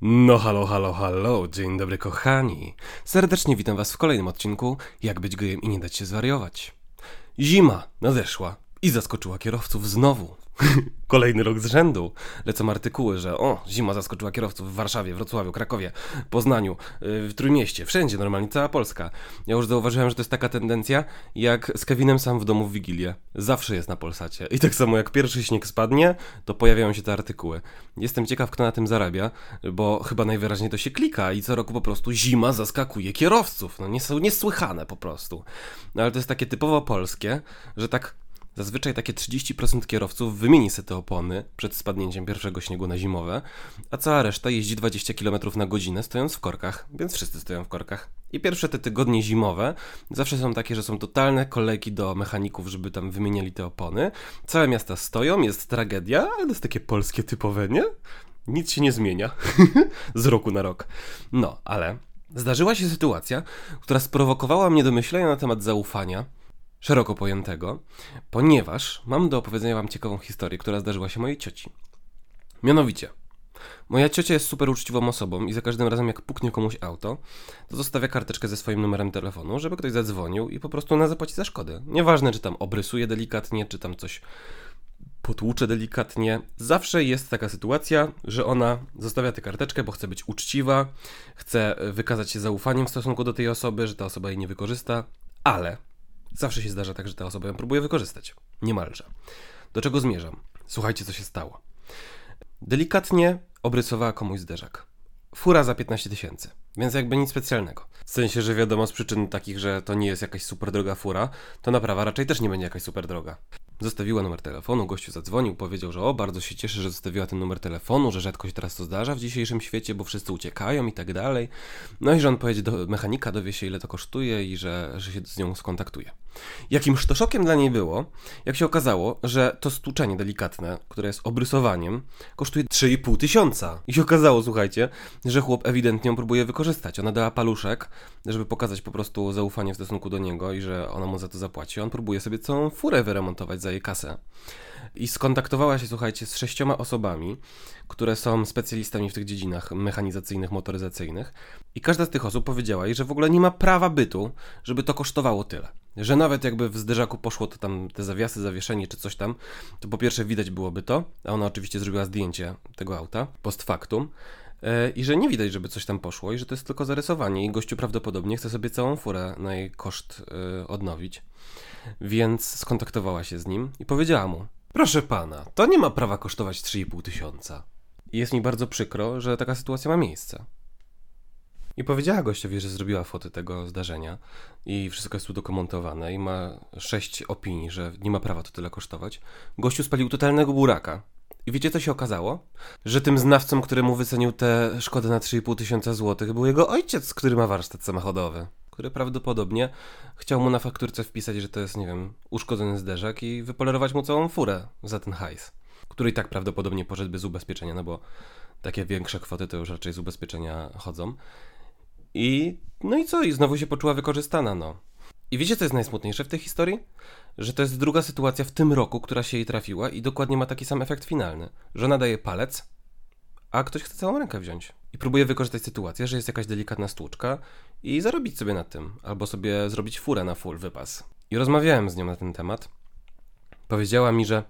No halo, halo, halo, dzień dobry kochani. Serdecznie witam was w kolejnym odcinku Jak być gejem i nie dać się zwariować. Zima nadeszła i zaskoczyła kierowców znowu. Kolejny rok z rzędu. Lecą artykuły, że o, zima zaskoczyła kierowców w Warszawie, Wrocławiu, Krakowie, Poznaniu, yy, w Trójmieście, wszędzie, normalnie cała Polska. Ja już zauważyłem, że to jest taka tendencja, jak z Kevinem sam w domu w Wigilię. Zawsze jest na Polsacie. I tak samo jak pierwszy śnieg spadnie, to pojawiają się te artykuły. Jestem ciekaw, kto na tym zarabia, bo chyba najwyraźniej to się klika i co roku po prostu zima zaskakuje kierowców. No nie są niesłychane po prostu. No ale to jest takie typowo polskie, że tak Zazwyczaj takie 30% kierowców wymieni sobie te opony przed spadnięciem pierwszego śniegu na zimowe, a cała reszta jeździ 20 km na godzinę stojąc w korkach, więc wszyscy stoją w korkach. I pierwsze te tygodnie zimowe zawsze są takie, że są totalne kolejki do mechaników, żeby tam wymieniali te opony. Całe miasta stoją, jest tragedia, ale to jest takie polskie typowe, nie? Nic się nie zmienia z roku na rok. No, ale zdarzyła się sytuacja, która sprowokowała mnie do myślenia na temat zaufania szeroko pojętego, ponieważ mam do opowiedzenia Wam ciekawą historię, która zdarzyła się mojej cioci. Mianowicie, moja ciocia jest super uczciwą osobą i za każdym razem jak puknie komuś auto, to zostawia karteczkę ze swoim numerem telefonu, żeby ktoś zadzwonił i po prostu ona zapłaci za szkodę. Nieważne, czy tam obrysuje delikatnie, czy tam coś potłucze delikatnie. Zawsze jest taka sytuacja, że ona zostawia tę karteczkę, bo chce być uczciwa, chce wykazać się zaufaniem w stosunku do tej osoby, że ta osoba jej nie wykorzysta, ale Zawsze się zdarza tak, że ta osoba ją próbuje wykorzystać. Niemalże. Do czego zmierzam? Słuchajcie, co się stało. Delikatnie obrysowała komuś zderzak. Fura za 15 tysięcy, więc jakby nic specjalnego. W sensie, że wiadomo z przyczyn takich, że to nie jest jakaś super droga fura, to naprawa raczej też nie będzie jakaś super droga. Zostawiła numer telefonu, gościu zadzwonił, powiedział, że o, bardzo się cieszy, że zostawiła ten numer telefonu, że rzadko się teraz to zdarza w dzisiejszym świecie, bo wszyscy uciekają i tak dalej. No i że on pojedzie do mechanika, dowie się ile to kosztuje i że, że się z nią skontaktuje. Jakimż to szokiem dla niej było, jak się okazało, że to stłuczenie delikatne, które jest obrysowaniem, kosztuje 3,5 tysiąca. I się okazało, słuchajcie, że chłop ewidentnie ją próbuje wykorzystać. Ona dała paluszek, żeby pokazać po prostu zaufanie w stosunku do niego i że ona mu za to zapłaci. On próbuje sobie całą furę wyremontować za jej kasę. I skontaktowała się, słuchajcie, z sześcioma osobami, które są specjalistami w tych dziedzinach mechanizacyjnych, motoryzacyjnych. I każda z tych osób powiedziała jej, że w ogóle nie ma prawa bytu, żeby to kosztowało tyle. Że nawet jakby w zderzaku poszło to tam te zawiasy, zawieszenie czy coś tam, to po pierwsze widać byłoby to, a ona oczywiście zrobiła zdjęcie tego auta post factum. E, I że nie widać, żeby coś tam poszło, i że to jest tylko zarysowanie, i gościu prawdopodobnie chce sobie całą furę na jej koszt yy, odnowić. Więc skontaktowała się z nim i powiedziała mu: Proszę pana, to nie ma prawa kosztować 3,5 tysiąca. Jest mi bardzo przykro, że taka sytuacja ma miejsce. I powiedziała gościowi, że zrobiła foty tego zdarzenia i wszystko jest udokumentowane i ma sześć opinii, że nie ma prawa to tyle kosztować. Gościu spalił totalnego buraka. I wiecie, co się okazało? Że tym znawcą, który mu wycenił tę szkodę na 3,5 tysiąca złotych, był jego ojciec, który ma warsztat samochodowy który prawdopodobnie chciał mu na fakturce wpisać, że to jest, nie wiem, uszkodzony zderzak i wypolerować mu całą furę za ten hajs, który i tak prawdopodobnie poszedłby z ubezpieczenia, no bo takie większe kwoty to już raczej z ubezpieczenia chodzą. I no i co? I znowu się poczuła wykorzystana, no. I wiecie, co jest najsmutniejsze w tej historii? Że to jest druga sytuacja w tym roku, która się jej trafiła i dokładnie ma taki sam efekt finalny. Żona daje palec, a ktoś chce całą rękę wziąć. I próbuje wykorzystać sytuację, że jest jakaś delikatna stłuczka i zarobić sobie na tym, albo sobie zrobić furę na full wypas. I rozmawiałem z nią na ten temat. Powiedziała mi, że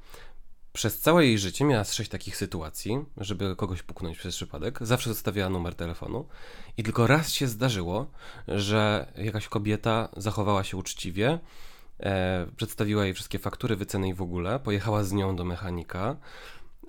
przez całe jej życie miała sześć takich sytuacji, żeby kogoś puknąć przez przypadek. Zawsze zostawiała numer telefonu i tylko raz się zdarzyło, że jakaś kobieta zachowała się uczciwie, e, przedstawiła jej wszystkie faktury, wyceny i w ogóle, pojechała z nią do mechanika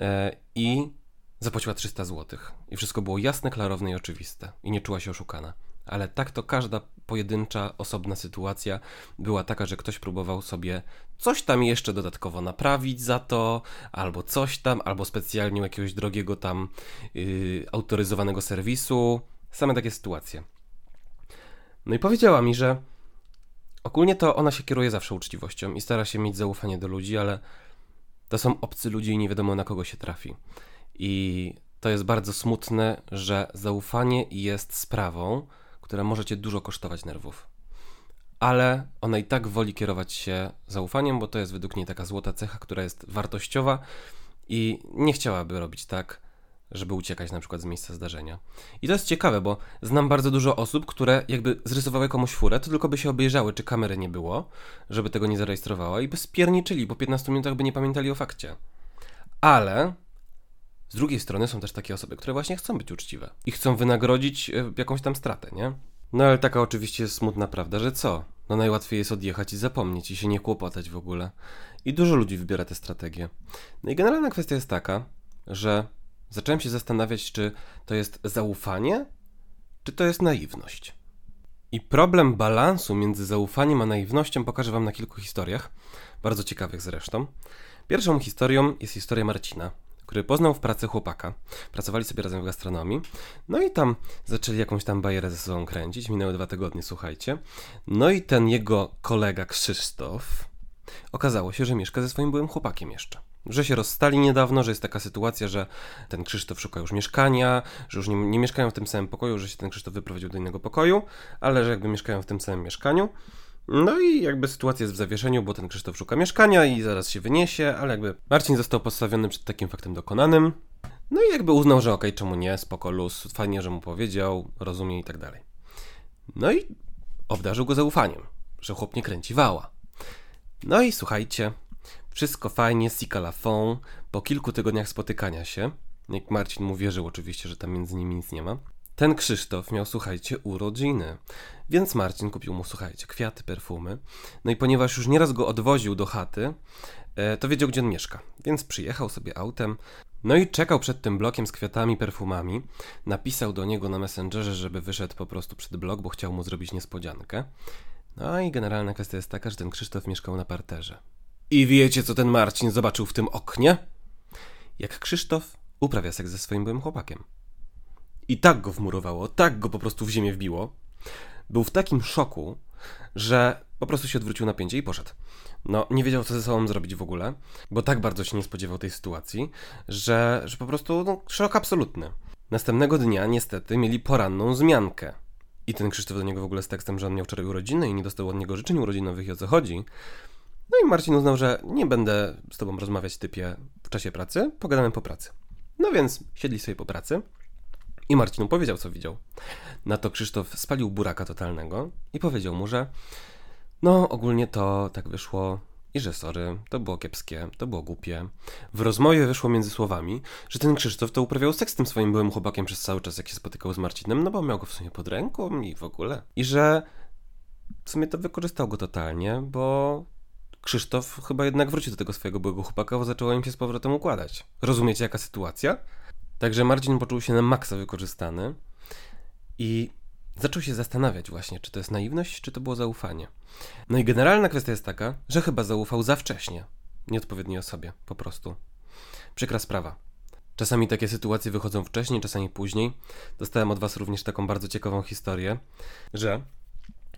e, i zapłaciła 300 zł. I wszystko było jasne, klarowne i oczywiste. I nie czuła się oszukana ale tak to każda pojedyncza, osobna sytuacja była taka, że ktoś próbował sobie coś tam jeszcze dodatkowo naprawić za to, albo coś tam, albo specjalnie jakiegoś drogiego tam yy, autoryzowanego serwisu. Same takie sytuacje. No i powiedziała mi, że ogólnie to ona się kieruje zawsze uczciwością i stara się mieć zaufanie do ludzi, ale to są obcy ludzie i nie wiadomo na kogo się trafi. I to jest bardzo smutne, że zaufanie jest sprawą, która może cię dużo kosztować nerwów. Ale ona i tak woli kierować się zaufaniem, bo to jest według niej taka złota cecha, która jest wartościowa i nie chciałaby robić tak, żeby uciekać na przykład z miejsca zdarzenia. I to jest ciekawe, bo znam bardzo dużo osób, które jakby zrysowały komuś furę, to tylko by się obejrzały, czy kamery nie było, żeby tego nie zarejestrowała i by spierniczyli, po 15 minutach by nie pamiętali o fakcie. Ale z drugiej strony są też takie osoby, które właśnie chcą być uczciwe i chcą wynagrodzić e, jakąś tam stratę, nie? No ale taka oczywiście jest smutna prawda, że co? No najłatwiej jest odjechać i zapomnieć i się nie kłopotać w ogóle. I dużo ludzi wybiera tę strategię. No i generalna kwestia jest taka, że zacząłem się zastanawiać, czy to jest zaufanie, czy to jest naiwność. I problem balansu między zaufaniem a naiwnością pokażę Wam na kilku historiach, bardzo ciekawych zresztą. Pierwszą historią jest historia Marcina, który poznał w pracy chłopaka. Pracowali sobie razem w gastronomii. No i tam zaczęli jakąś tam bajerę ze sobą kręcić. Minęły dwa tygodnie, słuchajcie. No i ten jego kolega Krzysztof okazało się, że mieszka ze swoim byłym chłopakiem jeszcze. Że się rozstali niedawno, że jest taka sytuacja, że ten Krzysztof szuka już mieszkania, że już nie, nie mieszkają w tym samym pokoju, że się ten Krzysztof wyprowadził do innego pokoju, ale że jakby mieszkają w tym samym mieszkaniu. No i jakby sytuacja jest w zawieszeniu, bo ten Krzysztof szuka mieszkania i zaraz się wyniesie, ale jakby Marcin został postawiony przed takim faktem dokonanym. No i jakby uznał, że okej, okay, czemu nie, spoko, luz, fajnie, że mu powiedział, rozumie i tak dalej. No i obdarzył go zaufaniem, że chłop nie kręci wała. No i słuchajcie, wszystko fajnie, sika la fond, po kilku tygodniach spotykania się, jak Marcin mu wierzył oczywiście, że tam między nimi nic nie ma, ten Krzysztof miał, słuchajcie, urodziny. Więc Marcin kupił mu, słuchajcie, kwiaty, perfumy. No i ponieważ już nieraz go odwoził do chaty, e, to wiedział, gdzie on mieszka. Więc przyjechał sobie autem, no i czekał przed tym blokiem z kwiatami, perfumami. Napisał do niego na Messengerze, żeby wyszedł po prostu przed blok, bo chciał mu zrobić niespodziankę. No i generalna kwestia jest taka, że ten Krzysztof mieszkał na parterze. I wiecie, co ten Marcin zobaczył w tym oknie? Jak Krzysztof uprawia seks ze swoim byłym chłopakiem. I tak go wmurowało, tak go po prostu w ziemię wbiło. Był w takim szoku, że po prostu się odwrócił na pięcie i poszedł. No, nie wiedział, co ze sobą zrobić w ogóle, bo tak bardzo się nie spodziewał tej sytuacji, że, że po prostu no, szok absolutny. Następnego dnia niestety mieli poranną zmiankę. I ten Krzysztof do niego w ogóle z tekstem, że on miał wczoraj urodziny i nie dostał od niego życzeń urodzinowych i o co chodzi. No i Marcin uznał, że nie będę z tobą rozmawiać typie w czasie pracy, pogadamy po pracy. No więc siedli sobie po pracy i Marcin mu powiedział, co widział. Na to Krzysztof spalił buraka totalnego i powiedział mu, że no ogólnie to tak wyszło i że sorry, to było kiepskie, to było głupie. W rozmowie wyszło między słowami, że ten Krzysztof to uprawiał seks z tym swoim byłym chłopakiem przez cały czas, jak się spotykał z Marcinem, no bo miał go w sumie pod ręką i w ogóle. I że w sumie to wykorzystał go totalnie, bo Krzysztof chyba jednak wrócił do tego swojego byłego chłopaka, bo zaczęło im się z powrotem układać. Rozumiecie jaka sytuacja? Także Marcin poczuł się na maksa wykorzystany i zaczął się zastanawiać właśnie, czy to jest naiwność, czy to było zaufanie. No i generalna kwestia jest taka, że chyba zaufał za wcześnie nieodpowiedniej osobie, po prostu. Przykra sprawa. Czasami takie sytuacje wychodzą wcześniej, czasami później. Dostałem od Was również taką bardzo ciekawą historię, że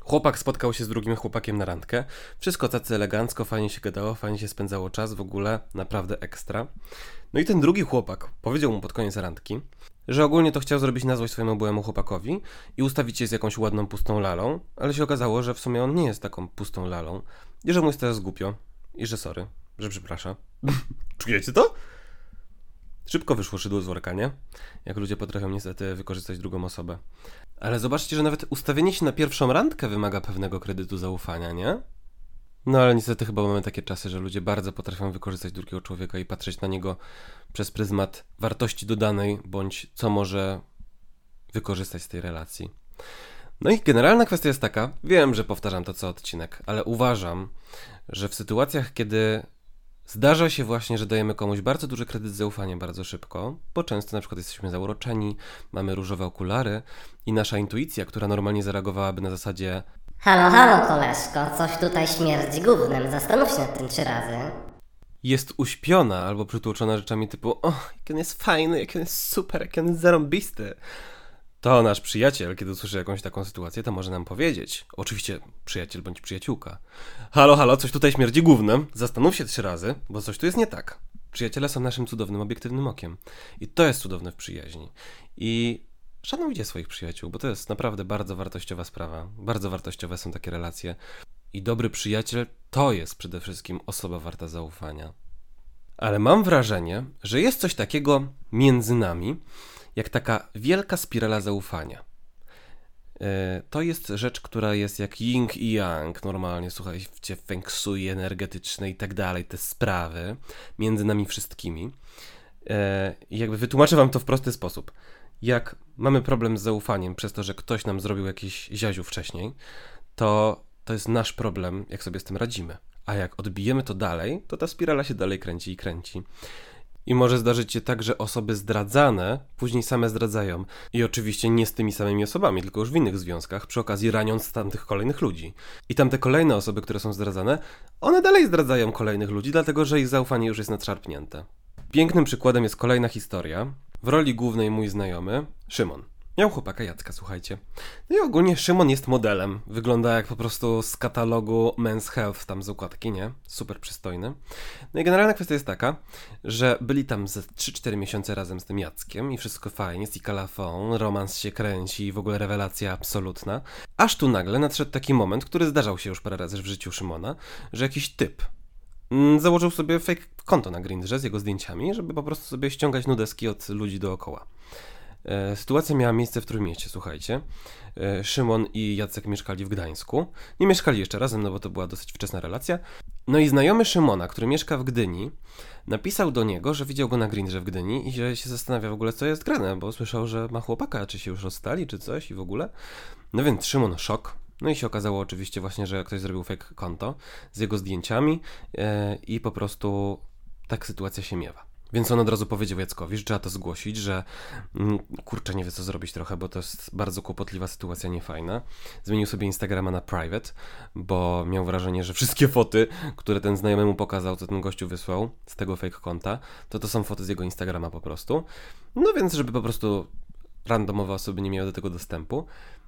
Chłopak spotkał się z drugim chłopakiem na randkę. Wszystko tacy elegancko, fajnie się gadało, fajnie się spędzało czas, w ogóle naprawdę ekstra. No i ten drugi chłopak powiedział mu pod koniec randki, że ogólnie to chciał zrobić na złość swojemu byłemu chłopakowi i ustawić się z jakąś ładną pustą lalą, ale się okazało, że w sumie on nie jest taką pustą lalą i że mu jest teraz głupio i że sorry, że przeprasza. Czujecie to? Szybko wyszło szydło z worka, nie? Jak ludzie potrafią niestety wykorzystać drugą osobę. Ale zobaczcie, że nawet ustawienie się na pierwszą randkę wymaga pewnego kredytu zaufania, nie? No ale niestety chyba mamy takie czasy, że ludzie bardzo potrafią wykorzystać drugiego człowieka i patrzeć na niego przez pryzmat wartości dodanej, bądź co może wykorzystać z tej relacji. No i generalna kwestia jest taka, wiem, że powtarzam to co odcinek, ale uważam, że w sytuacjach, kiedy Zdarza się właśnie, że dajemy komuś bardzo duży kredyt zaufania bardzo szybko, bo często na przykład jesteśmy zauroczeni, mamy różowe okulary i nasza intuicja, która normalnie zareagowałaby na zasadzie Halo, halo koleżko, coś tutaj śmierdzi gównem, zastanów się nad tym trzy razy. Jest uśpiona albo przytłoczona rzeczami typu o, jak on jest fajny, jak on jest super, jak on jest zarąbisty to nasz przyjaciel, kiedy usłyszy jakąś taką sytuację, to może nam powiedzieć. Oczywiście przyjaciel bądź przyjaciółka. Halo, halo, coś tutaj śmierdzi głównym. Zastanów się trzy razy, bo coś tu jest nie tak. Przyjaciele są naszym cudownym, obiektywnym okiem. I to jest cudowne w przyjaźni. I szanujcie swoich przyjaciół, bo to jest naprawdę bardzo wartościowa sprawa. Bardzo wartościowe są takie relacje. I dobry przyjaciel to jest przede wszystkim osoba warta zaufania. Ale mam wrażenie, że jest coś takiego między nami, jak taka wielka spirala zaufania. E, To jest rzecz, która jest jak yin i yang, normalnie, słuchajcie, feng shui energetyczne i tak dalej, te sprawy między nami wszystkimi. E, I jakby wytłumaczę wam to w prosty sposób. Jak mamy problem z zaufaniem przez to, że ktoś nam zrobił jakiś ziaziu wcześniej, to to jest nasz problem, jak sobie z tym radzimy. A jak odbijemy to dalej, to ta spirala się dalej kręci i kręci. I może zdarzyć się tak, że osoby zdradzane później same zdradzają. I oczywiście nie z tymi samymi osobami, tylko już w innych związkach, przy okazji raniąc tamtych kolejnych ludzi. I tamte kolejne osoby, które są zdradzane, one dalej zdradzają kolejnych ludzi, dlatego że ich zaufanie już jest nadszarpnięte. Pięknym przykładem jest kolejna historia. W roli głównej mój znajomy, Szymon. Miał chłopaka Jacka, słuchajcie. No i ogólnie Szymon jest modelem. Wygląda jak po prostu z katalogu Men's Health, tam z okładki, nie? Super przystojny. No i generalna kwestia jest taka, że byli tam ze 3-4 miesiące razem z tym Jackiem i wszystko fajnie, z kalafon, romans się kręci i w ogóle rewelacja absolutna. Aż tu nagle nadszedł taki moment, który zdarzał się już parę razy w życiu Szymona, że jakiś typ mm, założył sobie fake konto na Grindrze z jego zdjęciami, żeby po prostu sobie ściągać nudeski od ludzi dookoła. E, Sytuacja miała miejsce w Trójmieście, słuchajcie. E, Szymon i Jacek mieszkali w Gdańsku. Nie mieszkali jeszcze razem, no bo to była dosyć wczesna relacja. No i znajomy Szymona, który mieszka w Gdyni, napisał do niego, że widział go na Grindrze w Gdyni i że się zastanawia w ogóle, co jest grane, bo słyszał, że ma chłopaka, czy się już rozstali, czy coś i w ogóle. No więc Szymon szok. No i się okazało oczywiście właśnie, że ktoś zrobił fake konto z jego zdjęciami e, i po prostu tak sytuacja się miewa. Więc on od razu powiedział Jackowi, że trzeba to zgłosić, że mm, kurczę, nie wie co zrobić trochę, bo to jest bardzo kłopotliwa sytuacja, niefajna. Zmienił sobie Instagrama na private, bo miał wrażenie, że wszystkie foty, które ten znajomy mu pokazał, co ten gościu wysłał z tego fake konta, to to są foty z jego Instagrama po prostu. No więc, żeby po prostu randomowe osoby nie miały do tego dostępu.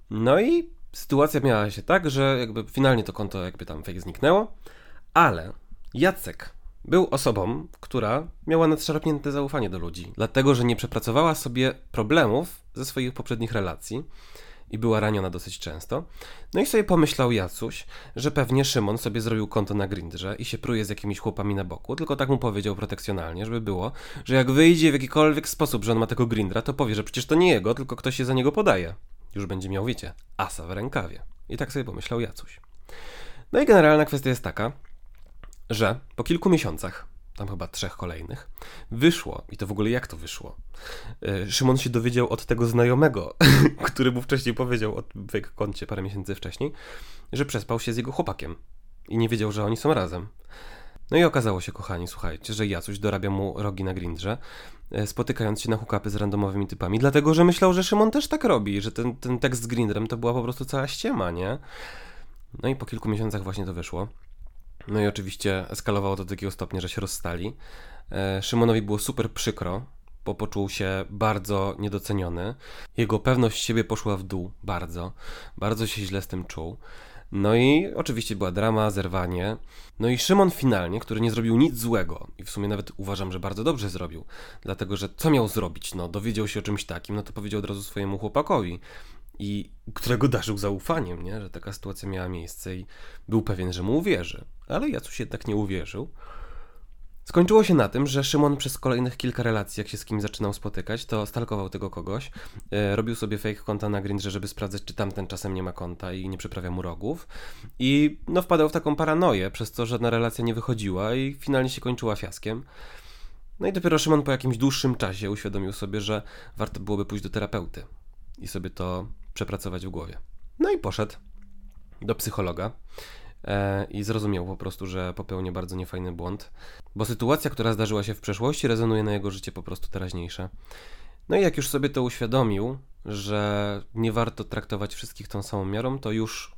No i sytuacja miała się tak, że jakby finalnie to konto jakby tam fake zniknęło, ale Jacek był osobą, która miała nadszarpnięte zaufanie do ludzi, dlatego że nie przepracowała sobie problemów ze swoich poprzednich relacji i była raniona dosyć często. No i sobie pomyślał Jacuś, że pewnie Szymon sobie zrobił konto na Grindrze i się pruje z jakimiś chłopami na boku, tylko tak mu powiedział protekcjonalnie, żeby było, że jak wyjdzie w jakikolwiek sposób, że on ma tego Grindra, to powie, że przecież to nie jego, tylko ktoś się za niego podaje. Już będzie miał, wiecie, asa w rękawie. I tak sobie pomyślał Jacuś. No i generalna kwestia jest taka, że po kilku miesiącach, tam chyba trzech kolejnych, wyszło, i to w ogóle jak to wyszło? E, Szymon się dowiedział od tego znajomego, który mu wcześniej powiedział o tym fake koncie parę miesięcy wcześniej, że przespał się z jego chłopakiem i nie wiedział, że oni są razem. No i okazało się, kochani, słuchajcie, że Jacuś dorabia mu rogi na Grindrze, e, spotykając się na hukapy z randomowymi typami, dlatego, że myślał, że Szymon też tak robi, że ten, ten tekst z Grindrem to była po prostu cała ściema, nie? No i po kilku miesiącach właśnie to wyszło. No i oczywiście eskalowało to do takiego stopnia, że się rozstali. E, Szymonowi było super przykro, bo poczuł się bardzo niedoceniony. Jego pewność siebie poszła w dół bardzo. Bardzo się źle z tym czuł. No i oczywiście była drama, zerwanie. No i Szymon finalnie, który nie zrobił nic złego i w sumie nawet uważam, że bardzo dobrze zrobił, dlatego że co miał zrobić? No, dowiedział się o czymś takim, no to powiedział od razu swojemu chłopakowi i którego darzył zaufaniem, nie? że taka sytuacja miała miejsce i był pewien, że mu uwierzy. Ale Jacuś jednak nie uwierzył. Skończyło się na tym, że Szymon przez kolejnych kilka relacji, jak się z kim zaczynał spotykać, to stalkował tego kogoś, e, robił sobie fake konta na Grindrze, żeby sprawdzać, czy tamten czasem nie ma konta i nie przyprawia mu rogów. I no wpadał w taką paranoję, przez co żadna relacja nie wychodziła i finalnie się kończyła fiaskiem. No i dopiero Szymon po jakimś dłuższym czasie uświadomił sobie, że warto byłoby pójść do terapeuty i sobie to przepracować w głowie. No i poszedł do psychologa e, i zrozumiał po prostu, że popełnił bardzo niefajny błąd, bo sytuacja, która zdarzyła się w przeszłości, rezonuje na jego życie po prostu teraźniejsze. No i jak już sobie to uświadomił, że nie warto traktować wszystkich tą samą miarą, to już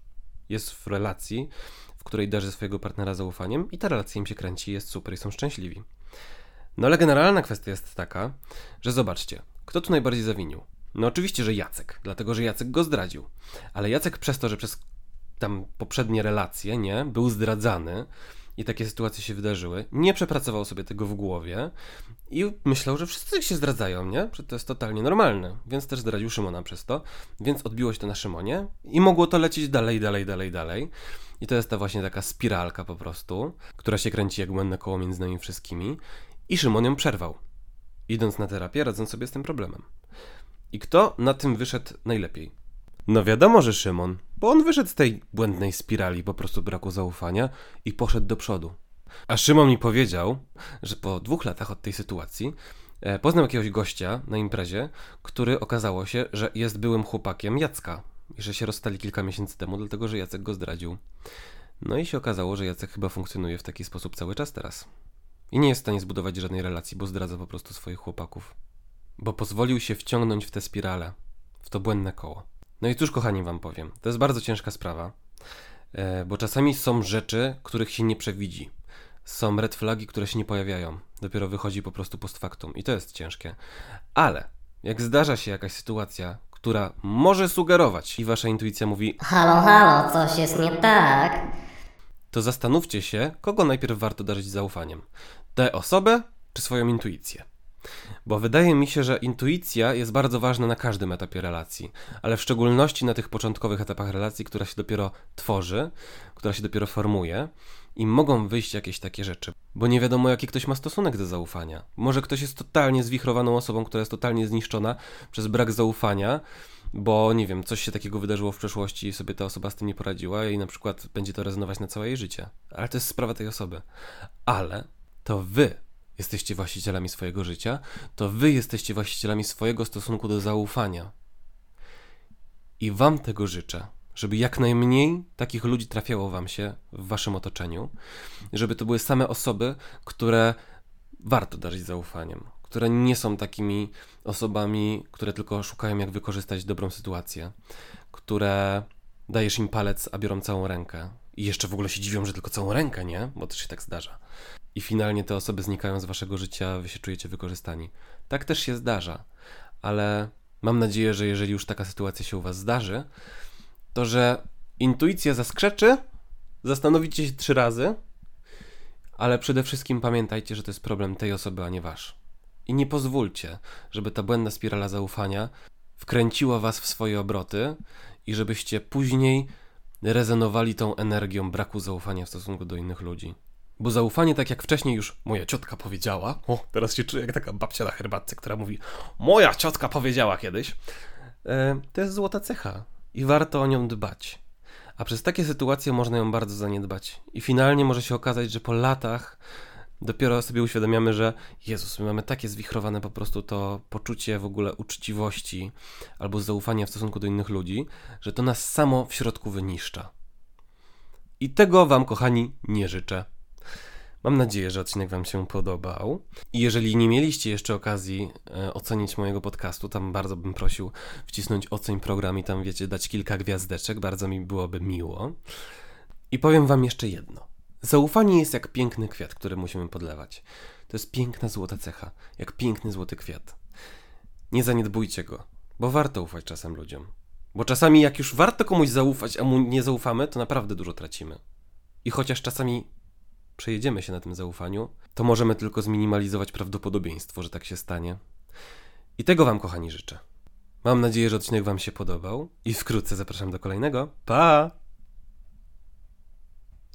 jest w relacji, w której darzy swojego partnera zaufaniem i ta relacja im się kręci, jest super i są szczęśliwi. No ale generalna kwestia jest taka, że zobaczcie, kto tu najbardziej zawinił? No oczywiście, że Jacek, dlatego że Jacek go zdradził. Ale Jacek przez to, że przez tam poprzednie relacje, nie, był zdradzany i takie sytuacje się wydarzyły, nie przepracował sobie tego w głowie i myślał, że wszyscy się zdradzają, nie? Że to jest totalnie normalne. Więc też zdradził Szymona przez to, więc odbiło się to na Szymonie i mogło to lecieć dalej, dalej, dalej, dalej. I to jest ta właśnie taka spiralka po prostu, która się kręci jak błędne koło między nami wszystkimi. I Szymon ją przerwał, idąc na terapię, radząc sobie z tym problemem. I kto na tym wyszedł najlepiej? No wiadomo, że Szymon, bo on wyszedł z tej błędnej spirali po prostu braku zaufania i poszedł do przodu. A Szymon mi powiedział, że po dwóch latach od tej sytuacji e, poznał jakiegoś gościa na imprezie, który okazało się, że jest byłym chłopakiem Jacka i że się rozstali kilka miesięcy temu, dlatego że Jacek go zdradził. No i się okazało, że Jacek chyba funkcjonuje w taki sposób cały czas teraz. I nie jest w stanie zbudować żadnej relacji, bo zdradza po prostu swoich chłopaków. Bo pozwolił się wciągnąć w tę spiralę, w to błędne koło. No i cóż, kochani, wam powiem. To jest bardzo ciężka sprawa, e, bo czasami są rzeczy, których się nie przewidzi. Są red flagi, które się nie pojawiają. Dopiero wychodzi po prostu post factum i to jest ciężkie. Ale jak zdarza się jakaś sytuacja, która może sugerować i wasza intuicja mówi, Halo, halo, coś jest nie tak. to zastanówcie się, kogo najpierw warto darzyć zaufaniem. Tę osobę czy swoją intuicję? Bo wydaje mi się, że intuicja jest bardzo ważna na każdym etapie relacji, ale w szczególności na tych początkowych etapach relacji, która się dopiero tworzy, która się dopiero formuje i mogą wyjść jakieś takie rzeczy, bo nie wiadomo, jaki ktoś ma stosunek do zaufania. Może ktoś jest totalnie zwichrowaną osobą, która jest totalnie zniszczona przez brak zaufania, bo nie wiem, coś się takiego wydarzyło w przeszłości i sobie ta osoba z tym nie poradziła i na przykład będzie to rezonować na całe jej życie. Ale to jest sprawa tej osoby. Ale to wy jesteście właścicielami swojego życia, to wy jesteście właścicielami swojego stosunku do zaufania. I wam tego życzę, żeby jak najmniej takich ludzi trafiało wam się w waszym otoczeniu, żeby to były same osoby, które warto darzyć zaufaniem, które nie są takimi osobami, które tylko szukają jak wykorzystać dobrą sytuację, które dajesz im palec, a biorą całą rękę. I jeszcze w ogóle się dziwią, że tylko całą rękę, nie? Bo to się tak zdarza. I finalnie te osoby znikają z waszego życia, wy się czujecie wykorzystani. Tak też się zdarza, ale mam nadzieję, że jeżeli już taka sytuacja się u was zdarzy, to że intuicja zaskrzeczy, zastanowicie się trzy razy, ale przede wszystkim pamiętajcie, że to jest problem tej osoby, a nie wasz. I nie pozwólcie, żeby ta błędna spirala zaufania wkręciła was w swoje obroty i żebyście później rezonowali tą energią braku zaufania w stosunku do innych ludzi. Bo zaufanie, tak jak wcześniej już moja ciotka powiedziała, o, teraz się czuję jak taka babcia na herbatce, która mówi, moja ciotka powiedziała kiedyś, e, to jest złota cecha i warto o nią dbać. A przez takie sytuacje można ją bardzo zaniedbać. I finalnie może się okazać, że po latach dopiero sobie uświadamiamy, że Jezus, my mamy takie zwichrowane po prostu to poczucie w ogóle uczciwości albo zaufania w stosunku do innych ludzi, że to nas samo w środku wyniszcza. I tego Wam, kochani, nie życzę. Mam nadzieję, że odcinek Wam się podobał. I jeżeli nie mieliście jeszcze okazji e, ocenić mojego podcastu, tam bardzo bym prosił wcisnąć oceń program i tam, wiecie, dać kilka gwiazdeczek, bardzo mi byłoby miło. I powiem Wam jeszcze jedno. Zaufanie jest jak piękny kwiat, który musimy podlewać. To jest piękna złota cecha, jak piękny złoty kwiat. Nie zaniedbujcie go, bo warto ufać czasem ludziom. Bo czasami jak już warto komuś zaufać, a mu nie zaufamy, to naprawdę dużo tracimy. I chociaż czasami przejedziemy się na tym zaufaniu, to możemy tylko zminimalizować prawdopodobieństwo, że tak się stanie. I tego Wam, kochani, życzę. Mam nadzieję, że odcinek Wam się podobał i wkrótce zapraszam do kolejnego. Pa!